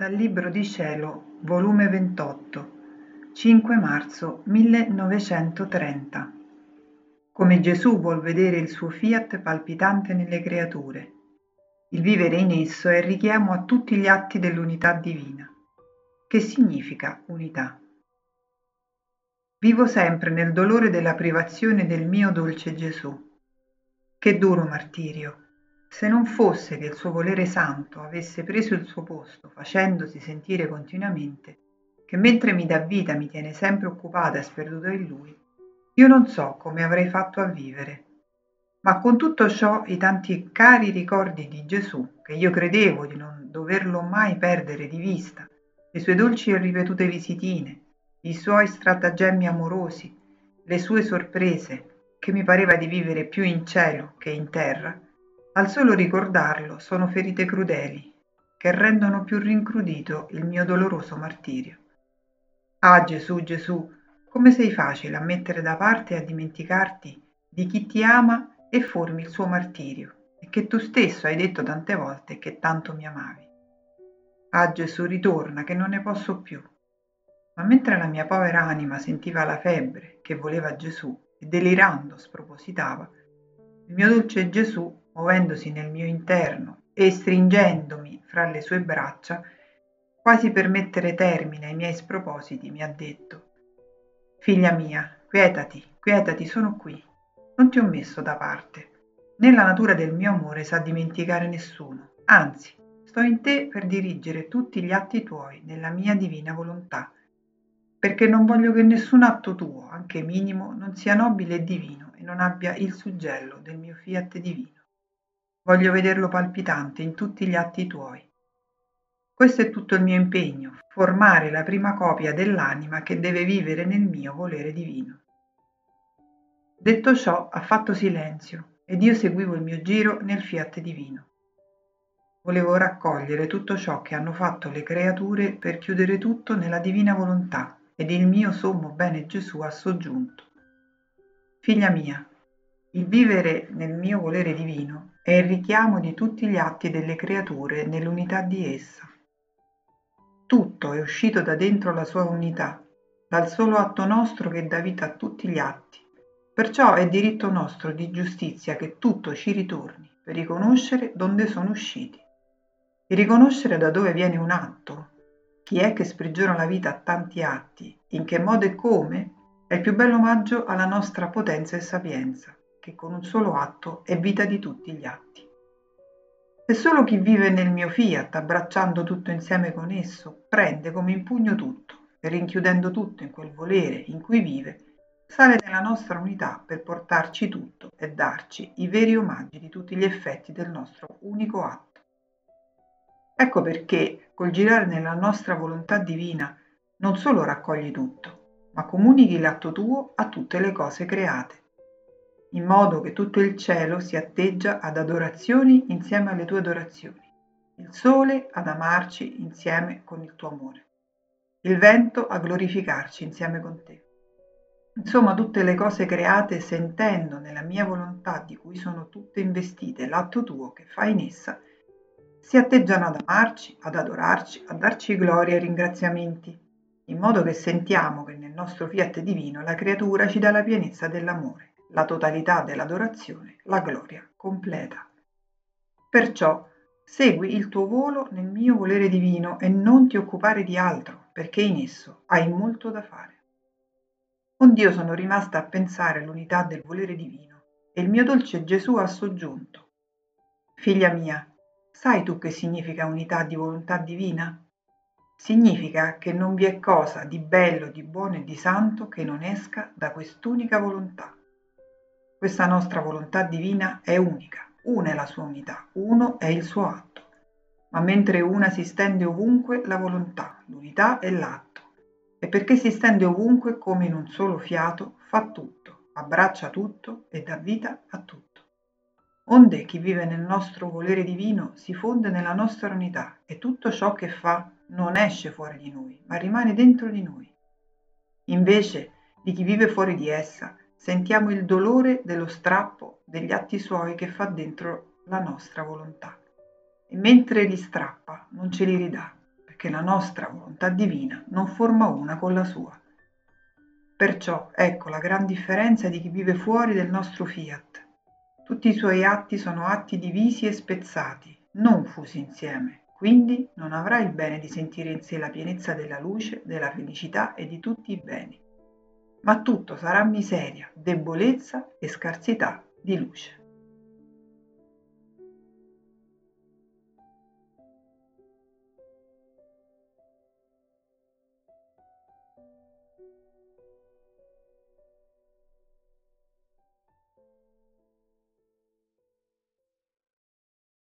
Dal Libro di Cielo, volume 28, 5 marzo 1930. Come Gesù vuol vedere il suo fiat palpitante nelle creature. Il vivere in esso è il richiamo a tutti gli atti dell'unità divina. Che significa unità? Vivo sempre nel dolore della privazione del mio dolce Gesù. Che duro martirio! Se non fosse che il suo volere santo avesse preso il suo posto, facendosi sentire continuamente, che mentre mi dà vita mi tiene sempre occupata e sperduta in lui, io non so come avrei fatto a vivere. Ma con tutto ciò i tanti cari ricordi di Gesù, che io credevo di non doverlo mai perdere di vista, le sue dolci e ripetute visitine, i suoi stratagemmi amorosi, le sue sorprese, che mi pareva di vivere più in cielo che in terra, al solo ricordarlo sono ferite crudeli, che rendono più rincrudito il mio doloroso martirio. Ah Gesù, Gesù, come sei facile a mettere da parte e a dimenticarti di chi ti ama e formi il suo martirio, e che tu stesso hai detto tante volte che tanto mi amavi. Ah Gesù, ritorna, che non ne posso più. Ma mentre la mia povera anima sentiva la febbre che voleva Gesù e delirando spropositava, il mio dolce Gesù muovendosi nel mio interno e stringendomi fra le sue braccia, quasi per mettere termine ai miei spropositi, mi ha detto Figlia mia, quietati, quietati, sono qui. Non ti ho messo da parte. Nella natura del mio amore sa dimenticare nessuno. Anzi, sto in te per dirigere tutti gli atti tuoi nella mia divina volontà, perché non voglio che nessun atto tuo, anche minimo, non sia nobile e divino e non abbia il suggello del mio fiat divino. Voglio vederlo palpitante in tutti gli atti tuoi. Questo è tutto il mio impegno, formare la prima copia dell'anima che deve vivere nel mio volere divino. Detto ciò, ha fatto silenzio ed io seguivo il mio giro nel fiat divino. Volevo raccogliere tutto ciò che hanno fatto le creature per chiudere tutto nella divina volontà ed il mio sommo bene Gesù ha soggiunto. Figlia mia, il vivere nel mio volere divino è il richiamo di tutti gli atti delle creature nell'unità di essa. Tutto è uscito da dentro la sua unità, dal solo atto nostro che dà vita a tutti gli atti. Perciò è diritto nostro di giustizia che tutto ci ritorni per riconoscere donde sono usciti. E riconoscere da dove viene un atto, chi è che sprigiona la vita a tanti atti, in che modo e come, è il più bello omaggio alla nostra potenza e sapienza che con un solo atto è vita di tutti gli atti. E solo chi vive nel mio fiat, abbracciando tutto insieme con esso, prende come in pugno tutto e rinchiudendo tutto in quel volere in cui vive, sale nella nostra unità per portarci tutto e darci i veri omaggi di tutti gli effetti del nostro unico atto. Ecco perché col girare nella nostra volontà divina non solo raccogli tutto, ma comunichi l'atto tuo a tutte le cose create in modo che tutto il cielo si atteggia ad adorazioni insieme alle tue adorazioni, il sole ad amarci insieme con il tuo amore, il vento a glorificarci insieme con te. Insomma, tutte le cose create sentendo nella mia volontà di cui sono tutte investite l'atto tuo che fai in essa, si atteggiano ad amarci, ad adorarci, a darci gloria e ringraziamenti, in modo che sentiamo che nel nostro fiat divino la creatura ci dà la pienezza dell'amore la totalità dell'adorazione, la gloria completa. Perciò segui il tuo volo nel mio volere divino e non ti occupare di altro, perché in esso hai molto da fare. Ond'io sono rimasta a pensare all'unità del volere divino e il mio dolce Gesù ha soggiunto. Figlia mia, sai tu che significa unità di volontà divina? Significa che non vi è cosa di bello, di buono e di santo che non esca da quest'unica volontà. Questa nostra volontà divina è unica, una è la sua unità, uno è il suo atto. Ma mentre una si stende ovunque la volontà, l'unità è l'atto. E perché si stende ovunque come in un solo fiato, fa tutto, abbraccia tutto e dà vita a tutto. Onde chi vive nel nostro volere divino si fonde nella nostra unità e tutto ciò che fa non esce fuori di noi, ma rimane dentro di noi. Invece di chi vive fuori di essa, sentiamo il dolore dello strappo degli atti suoi che fa dentro la nostra volontà. E mentre li strappa, non ce li ridà, perché la nostra volontà divina non forma una con la sua. Perciò ecco la gran differenza di chi vive fuori del nostro fiat. Tutti i suoi atti sono atti divisi e spezzati, non fusi insieme, quindi non avrà il bene di sentire in sé la pienezza della luce, della felicità e di tutti i beni. Ma tutto sarà miseria, debolezza e scarsità di luce.